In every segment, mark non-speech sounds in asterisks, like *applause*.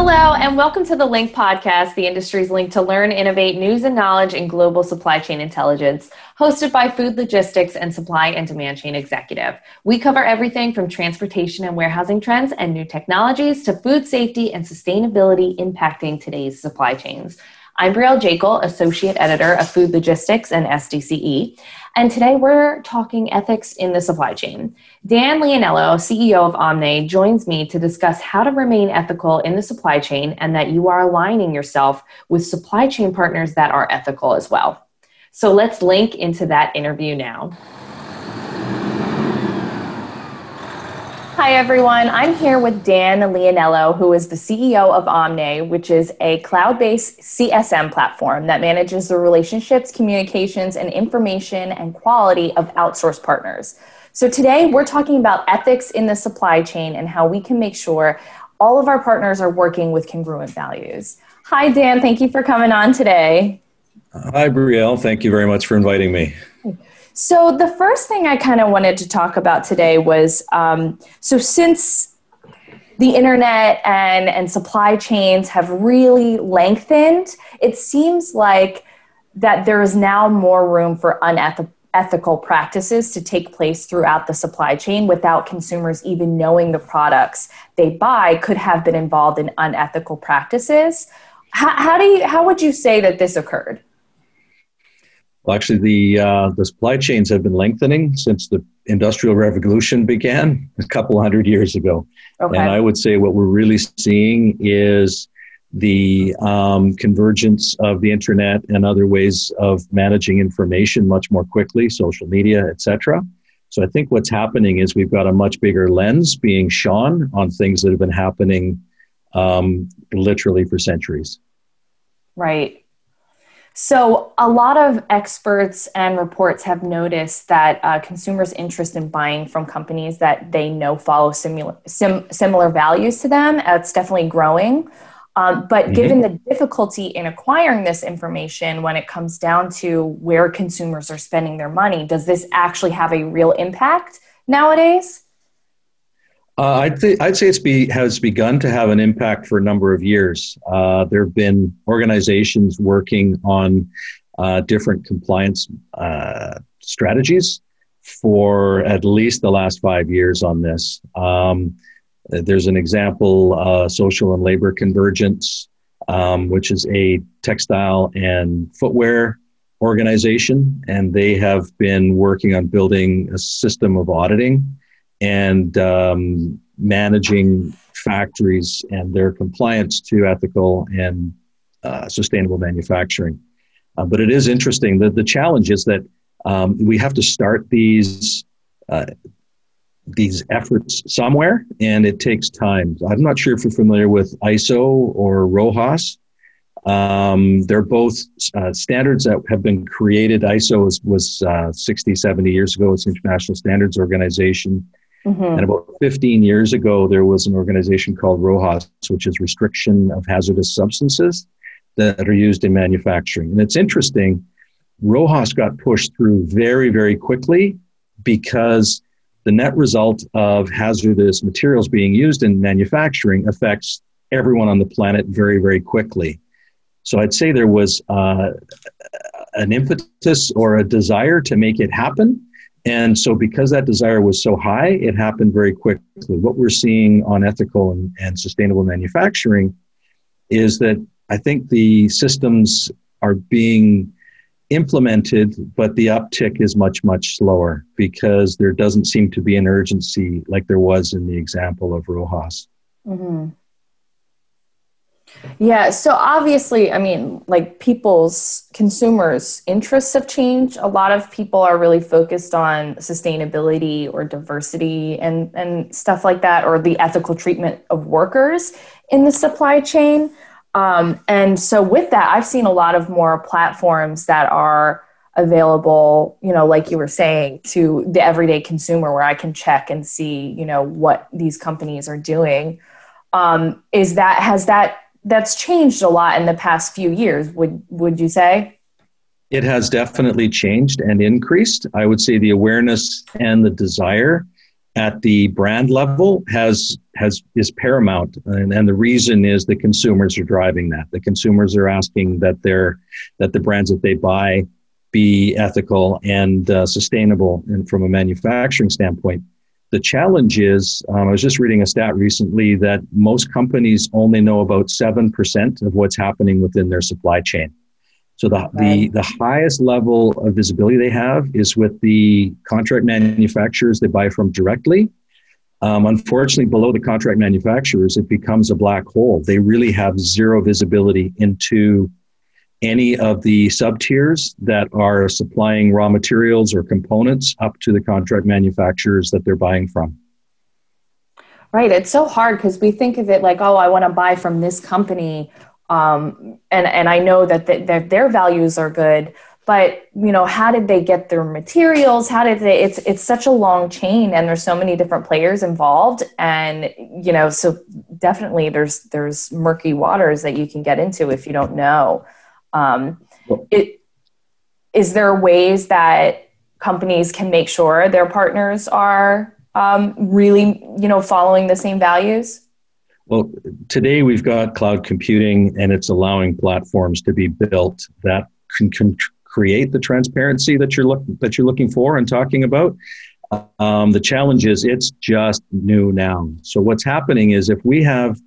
Hello, and welcome to the Link Podcast, the industry's link to learn, innovate, news and knowledge in global supply chain intelligence, hosted by food logistics and supply and demand chain executive. We cover everything from transportation and warehousing trends and new technologies to food safety and sustainability impacting today's supply chains. I'm Brielle Jaekel, Associate Editor of Food Logistics and SDCE, and today we're talking ethics in the supply chain. Dan Leonello, CEO of Omne, joins me to discuss how to remain ethical in the supply chain and that you are aligning yourself with supply chain partners that are ethical as well. So let's link into that interview now. Hi, everyone. I'm here with Dan Leonello, who is the CEO of Omne, which is a cloud based CSM platform that manages the relationships, communications, and information and quality of outsourced partners. So, today we're talking about ethics in the supply chain and how we can make sure all of our partners are working with congruent values. Hi, Dan. Thank you for coming on today. Hi, Brielle. Thank you very much for inviting me. So, the first thing I kind of wanted to talk about today was um, so since the internet and, and supply chains have really lengthened, it seems like that there is now more room for unethical practices to take place throughout the supply chain without consumers even knowing the products they buy could have been involved in unethical practices. How, how do you, how would you say that this occurred? Well, actually, the uh, the supply chains have been lengthening since the industrial revolution began a couple hundred years ago. Okay. And I would say what we're really seeing is the um, convergence of the internet and other ways of managing information much more quickly, social media, etc. So I think what's happening is we've got a much bigger lens being shone on things that have been happening um, literally for centuries. Right. So, a lot of experts and reports have noticed that uh, consumers' interest in buying from companies that they know follow similar, sim, similar values to them, uh, it's definitely growing. Um, but mm-hmm. given the difficulty in acquiring this information when it comes down to where consumers are spending their money, does this actually have a real impact nowadays? Uh, I'd, th- I'd say it's be, has begun to have an impact for a number of years. Uh, there have been organizations working on uh, different compliance uh, strategies for at least the last five years on this. Um, there's an example, uh, Social and Labor Convergence, um, which is a textile and footwear organization, and they have been working on building a system of auditing and um, managing factories and their compliance to ethical and uh, sustainable manufacturing. Uh, but it is interesting that the challenge is that um, we have to start these uh, these efforts somewhere, and it takes time. I'm not sure if you're familiar with ISO or RoHS. Um, they're both uh, standards that have been created. ISO was, was uh, 60, 70 years ago. It's an International Standards Organization. Mm-hmm. And about 15 years ago, there was an organization called RoHS, which is Restriction of Hazardous Substances that are used in manufacturing. And it's interesting, RoHS got pushed through very, very quickly because the net result of hazardous materials being used in manufacturing affects everyone on the planet very, very quickly. So I'd say there was uh, an impetus or a desire to make it happen. And so, because that desire was so high, it happened very quickly. What we're seeing on ethical and, and sustainable manufacturing is that I think the systems are being implemented, but the uptick is much, much slower because there doesn't seem to be an urgency like there was in the example of RoHS. Mm-hmm. Yeah, so obviously, I mean, like people's consumers' interests have changed. A lot of people are really focused on sustainability or diversity and, and stuff like that, or the ethical treatment of workers in the supply chain. Um, and so, with that, I've seen a lot of more platforms that are available, you know, like you were saying, to the everyday consumer where I can check and see, you know, what these companies are doing. Um, is that, has that, that's changed a lot in the past few years would would you say? It has definitely changed and increased. I would say the awareness and the desire at the brand level has has is paramount. And, and the reason is the consumers are driving that. The consumers are asking that their that the brands that they buy be ethical and uh, sustainable and from a manufacturing standpoint the challenge is um, i was just reading a stat recently that most companies only know about 7% of what's happening within their supply chain so the, the, the highest level of visibility they have is with the contract manufacturers they buy from directly. Um, unfortunately, below the contract manufacturers, it becomes a black hole. They really have zero visibility into any of the sub tiers that are supplying raw materials or components up to the contract manufacturers that they're buying from. Right. It's so hard because we think of it like, oh, I want to buy from this company um, and and I know that, that their values are good, but you know how did they get their materials? How did they? It's it's such a long chain, and there's so many different players involved, and you know so definitely there's there's murky waters that you can get into if you don't know. Um, it is there ways that companies can make sure their partners are um, really you know following the same values well, today we've got cloud computing and it's allowing platforms to be built that can, can create the transparency that you're look, that you're looking for and talking about. Um, the challenge is it's just new now. So what's happening is if we have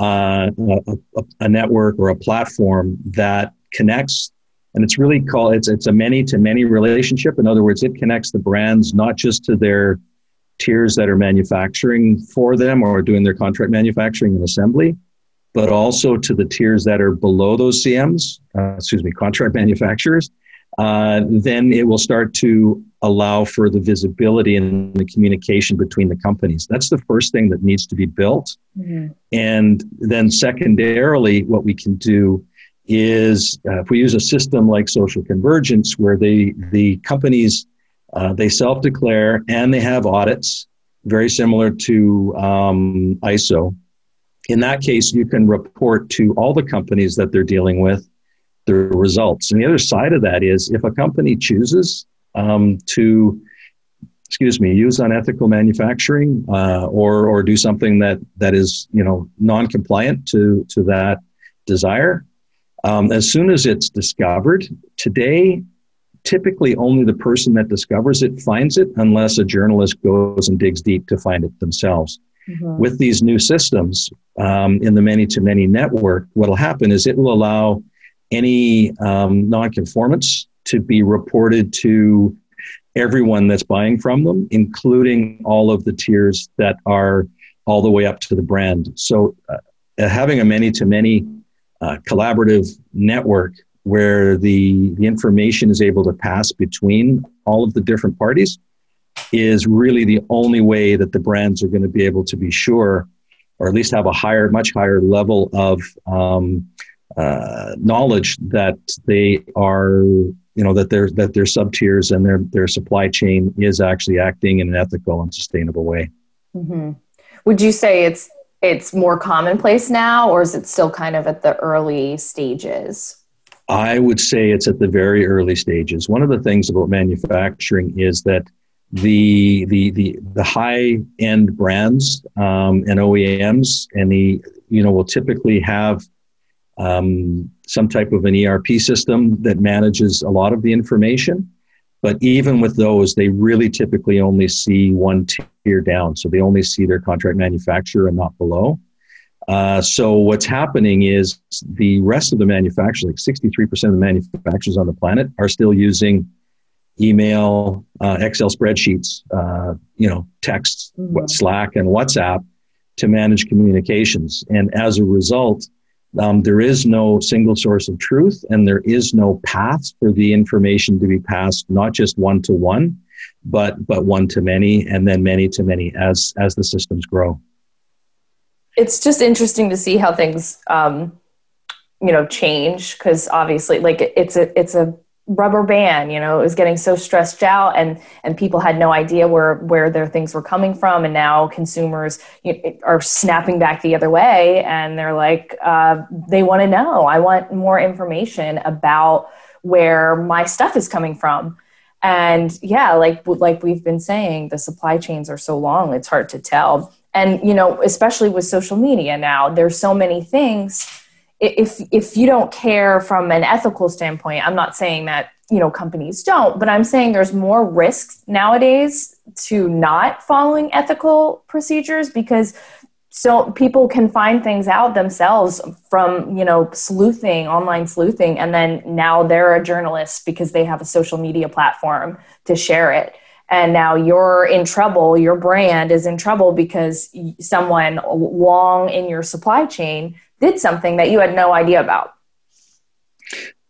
uh, a, a, network or a platform that connects, and it's really called it's it's a many to many relationship. In other words, it connects the brands not just to their tiers that are manufacturing for them or doing their contract manufacturing and assembly, but also to the tiers that are below those CMs, uh, excuse me, contract *laughs* manufacturers, uh, then it will start to allow for the visibility and the communication between the companies. That's the first thing that needs to be built. Mm-hmm. And then, secondarily, what we can do is uh, if we use a system like social convergence, where they, the companies uh, they self declare and they have audits, very similar to um, ISO. In that case, you can report to all the companies that they're dealing with the results. And the other side of that is if a company chooses um, to, excuse me, use unethical manufacturing uh, or or do something that that is you know non-compliant to to that desire, um, as soon as it's discovered today, typically only the person that discovers it finds it unless a journalist goes and digs deep to find it themselves. Mm-hmm. With these new systems um, in the many to many network, what will happen is it will allow any um, nonconformance to be reported to everyone that's buying from them, including all of the tiers that are all the way up to the brand. So, uh, having a many to many collaborative network where the, the information is able to pass between all of the different parties is really the only way that the brands are going to be able to be sure or at least have a higher much higher level of um, uh, knowledge that they are you know that their that their sub tiers and their their supply chain is actually acting in an ethical and sustainable way mm-hmm. would you say it's it's more commonplace now or is it still kind of at the early stages I would say it's at the very early stages. One of the things about manufacturing is that the the the, the high end brands um, and OEMs and the you know will typically have um, some type of an ERP system that manages a lot of the information. But even with those, they really typically only see one tier down. So they only see their contract manufacturer and not below. Uh, so what's happening is the rest of the manufacturers, like 63% of the manufacturers on the planet, are still using email, uh, Excel spreadsheets, uh, you know, text, mm-hmm. Slack, and WhatsApp to manage communications. And as a result, um, there is no single source of truth, and there is no path for the information to be passed, not just one to one, but but one to many, and then many to many as as the systems grow. It's just interesting to see how things um, you know change because obviously like it's a it's a rubber band you know it was getting so stressed out and and people had no idea where where their things were coming from. And now consumers you know, are snapping back the other way and they're like uh, they want to know. I want more information about where my stuff is coming from. And yeah like like we've been saying the supply chains are so long it's hard to tell. And you know especially with social media now there's so many things if if you don't care from an ethical standpoint i'm not saying that you know companies don't but i'm saying there's more risks nowadays to not following ethical procedures because so people can find things out themselves from you know sleuthing online sleuthing and then now they're a journalist because they have a social media platform to share it. And now you're in trouble your brand is in trouble because someone long in your supply chain did something that you had no idea about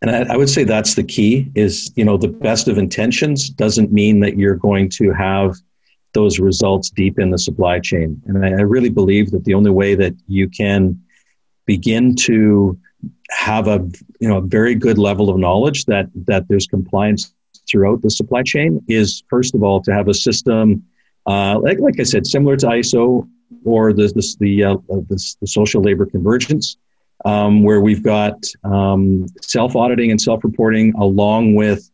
and I, I would say that's the key is you know the best of intentions doesn't mean that you're going to have those results deep in the supply chain. And I, I really believe that the only way that you can begin to have a you know a very good level of knowledge that that there's compliance throughout the supply chain is first of all to have a system uh, like like I said similar to ISO or the the the, uh, the, the social labor convergence um, where we've got um, self auditing and self reporting along with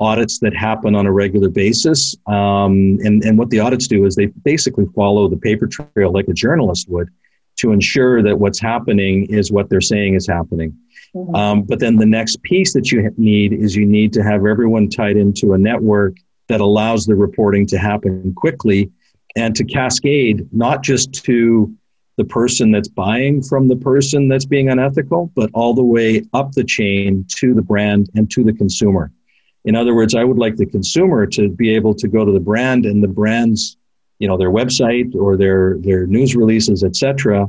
audits that happen on a regular basis. Um, and, and what the audits do is they basically follow the paper trail like a journalist would to ensure that what's happening is what they're saying is happening. Mm-hmm. Um, but then the next piece that you need is you need to have everyone tied into a network that allows the reporting to happen quickly and to cascade not just to the person that's buying from the person that's being unethical, but all the way up the chain to the brand and to the consumer. In other words, I would like the consumer to be able to go to the brand and the brand's, you know, their website or their their news releases, etc.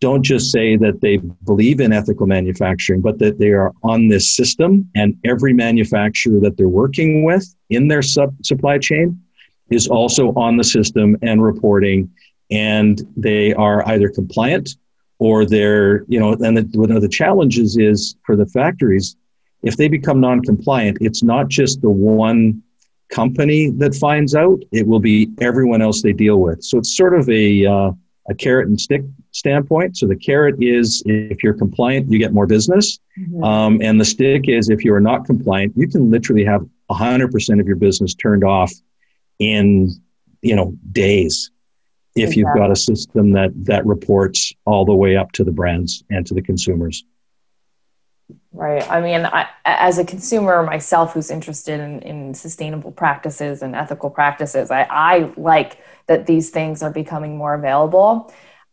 Don't just say that they believe in ethical manufacturing, but that they are on this system, and every manufacturer that they're working with in their sub- supply chain is also on the system and reporting, and they are either compliant or they're, you know, and the, one of the challenges is for the factories if they become non-compliant, it's not just the one company that finds out; it will be everyone else they deal with. So it's sort of a uh, a carrot and stick standpoint. So the carrot is if you're compliant, you get more business, mm-hmm. um, and the stick is if you are not compliant, you can literally have 100% of your business turned off in you know days if exactly. you've got a system that that reports all the way up to the brands and to the consumers. Right. I mean, I, as a consumer myself who's interested in, in sustainable practices and ethical practices, I, I like that these things are becoming more available.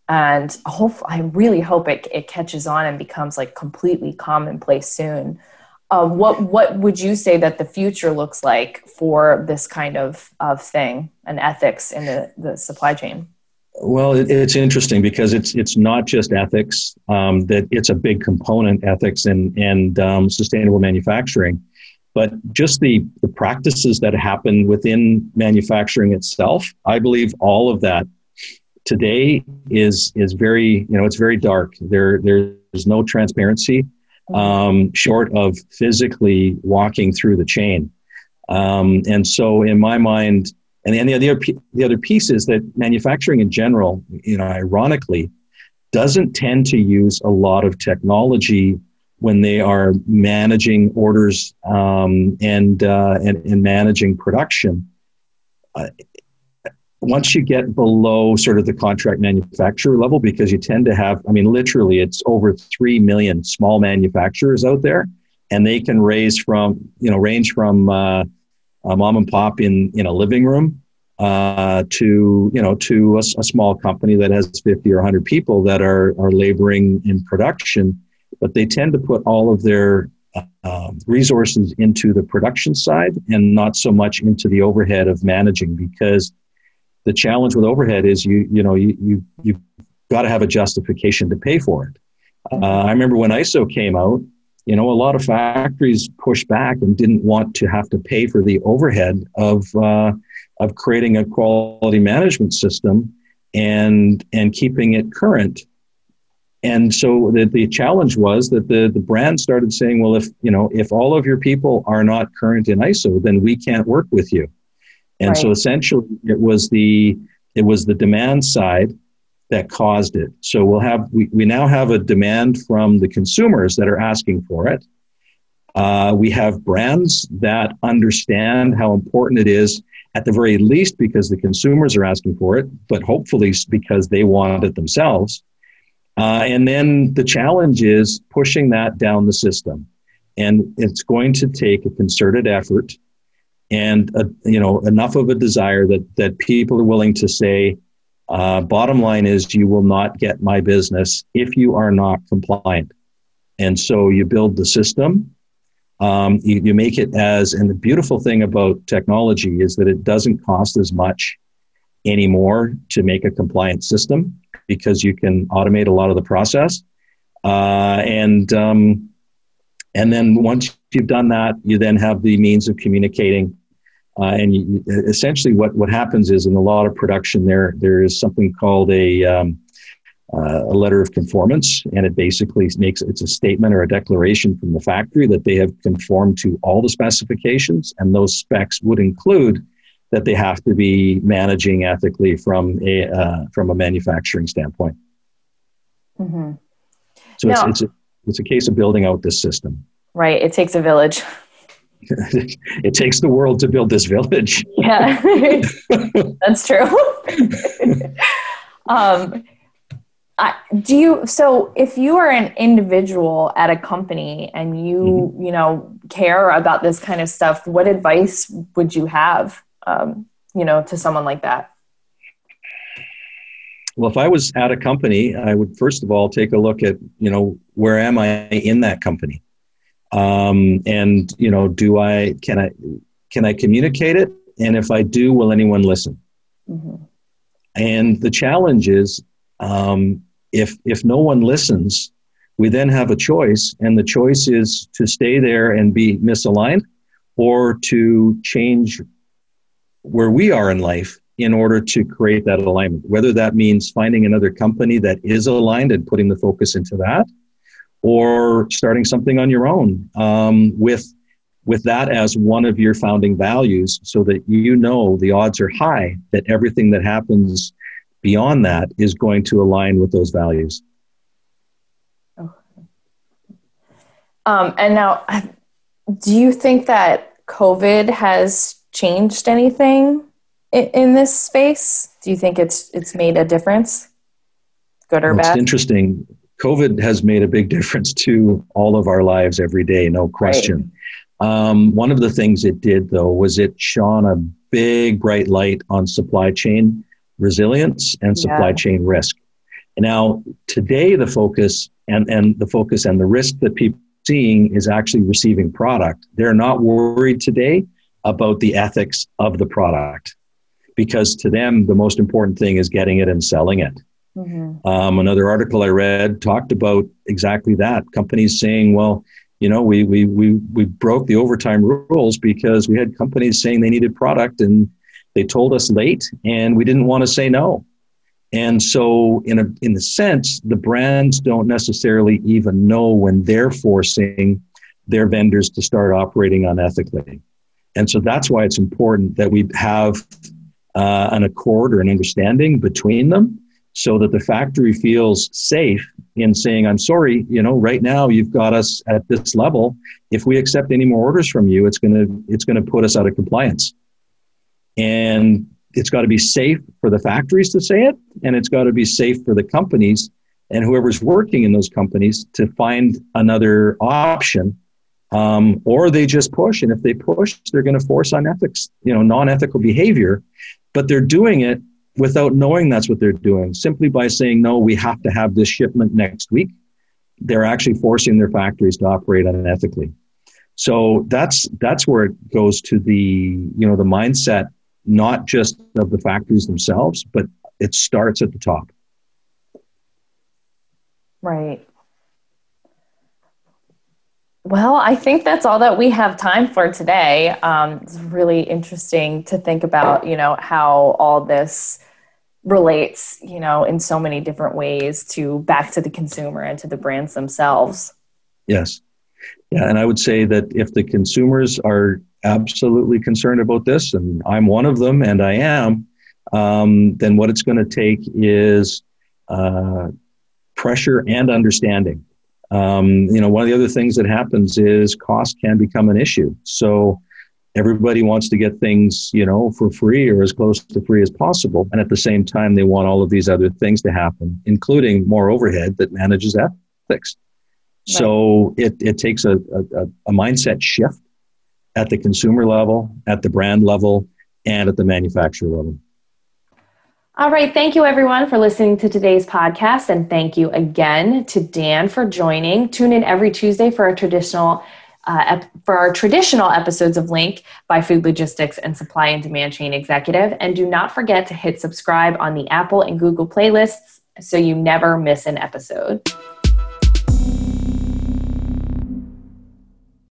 And hope, I really hope it, it catches on and becomes like completely commonplace soon. Uh, what, what would you say that the future looks like for this kind of, of thing and ethics in the, the supply chain? Well, it, it's interesting because it's it's not just ethics. Um, that it's a big component ethics and and um, sustainable manufacturing, but just the the practices that happen within manufacturing itself. I believe all of that today is is very you know it's very dark. There there's no transparency, um, short of physically walking through the chain. Um, and so, in my mind, and the, and the, other, the other piece is that manufacturing in general, you know, ironically, doesn't tend to use a lot of technology when they are managing orders um, and, uh, and, and managing production. Uh, once you get below sort of the contract manufacturer level, because you tend to have, I mean, literally, it's over 3 million small manufacturers out there, and they can raise from, you know, range from, uh, a mom and pop in in a living room uh, to you know to a, a, small company that has 50 or 100 people that are are laboring in production. But they tend to put all of their uh, resources into the production side and not so much into the overhead of managing because the challenge with overhead is you you know you you you've got to have a justification to pay for it uh, i remember when iso came out you know, a lot of factories pushed back and didn't want to have to pay for the overhead of uh, of creating a quality management system and and keeping it current. And so the, the challenge was that the, the brand started saying, well, if you know, if all of your people are not current in ISO, then we can't work with you. And right. so essentially it was the it was the demand side that caused it. So we'll have we, we now have a demand from the consumers that are asking for it. Uh, we have brands that understand how important it is, at the very least, because the consumers are asking for it, but hopefully because they want it themselves. Uh, and then the challenge is pushing that down the system. And it's going to take a concerted effort and a, you know enough of a desire that that people are willing to say, uh, bottom line is you will not get my business if you are not compliant. And so you build the system um, you, you make it as, and the beautiful thing about technology is that it doesn't cost as much anymore to make a compliant system because you can automate a lot of the process. Uh, and um, and then once you've done that, you then have the means of communicating. Uh, and you, essentially, what, what happens is in a lot of production, there there is something called a um, uh, a letter of conformance, and it basically makes it's a statement or a declaration from the factory that they have conformed to all the specifications, and those specs would include that they have to be managing ethically from a uh, from a manufacturing standpoint. Mm-hmm. So it's, it's a, it's a case of building out this system. Right. It takes a village. *laughs* it takes the world to build this village. Yeah, *laughs* that's true. *laughs* um, do you so if you are an individual at a company and you mm-hmm. you know care about this kind of stuff what advice would you have um, you know to someone like that well if i was at a company i would first of all take a look at you know where am i in that company um, and you know do i can i can i communicate it and if i do will anyone listen mm-hmm. and the challenge is um, if if no one listens, we then have a choice, and the choice is to stay there and be misaligned, or to change where we are in life in order to create that alignment. Whether that means finding another company that is aligned and putting the focus into that, or starting something on your own um, with with that as one of your founding values, so that you know the odds are high that everything that happens beyond that is going to align with those values. Um, and now, do you think that COVID has changed anything in, in, this space? Do you think it's it's made a difference, good or well, bad? It's interesting. COVID has made a big difference to all of our lives every day, no question. Right. Um, one of the things it did, though, was it shone a big bright light on supply chain resilience and supply yeah. chain risk. Now today the focus and, and the focus and the risk that people are seeing is actually receiving product. They're not worried today about the ethics of the product because to them the most important thing is getting it and selling it. Mm-hmm. Um, another article I read talked about exactly that. Companies saying, well, you know, we, we, we, we broke the overtime rules because we had companies saying they needed product and they told us late, and we didn't want to say no. And so, in a in the sense, the brands don't necessarily even know when they're forcing their vendors to start operating unethically. And so that's why it's important that we have uh, an accord or an understanding between them so that the factory feels safe in saying, I'm sorry, you know, right now you've got us at this level. If we accept any more orders from you, it's gonna it's gonna put us out of compliance. And it's got to be safe for the factories to say it, and it's got to be safe for the companies and whoever's working in those companies to find another option. Um, or they just push, and if they push, they're going to force on ethics, you know, non-ethical behavior. But they're doing it without knowing that's what they're doing, simply by saying, "No, we have to have this shipment next week." They're actually forcing their factories to operate unethically. So that's that's where it goes to the you know the mindset not just of the factories themselves, but it starts at the top. Right. Well, I think that's all that we have time for today. Um, it's really interesting to think about, you know, how all this relates, you know, in so many different ways to back to the consumer and to the brands themselves. Yes. Yeah, and I would say that if the consumers are absolutely concerned about this, and I'm one of them, and I am, um, then what it's going to take is uh, pressure and understanding. Um, you know, one of the other things that happens is cost can become an issue. So everybody wants to get things, you know, for free or as close to free as possible. And at the same time, they want all of these other things to happen, including more overhead that manages ethics. Right. So it, it takes a, a, a mindset shift at the consumer level, at the brand level, and at the manufacturer level. All right. Thank you, everyone, for listening to today's podcast. And thank you again to Dan for joining. Tune in every Tuesday for our traditional. Uh, ep- for our traditional episodes of Link by Food Logistics and Supply and Demand Chain Executive. And do not forget to hit subscribe on the Apple and Google playlists so you never miss an episode.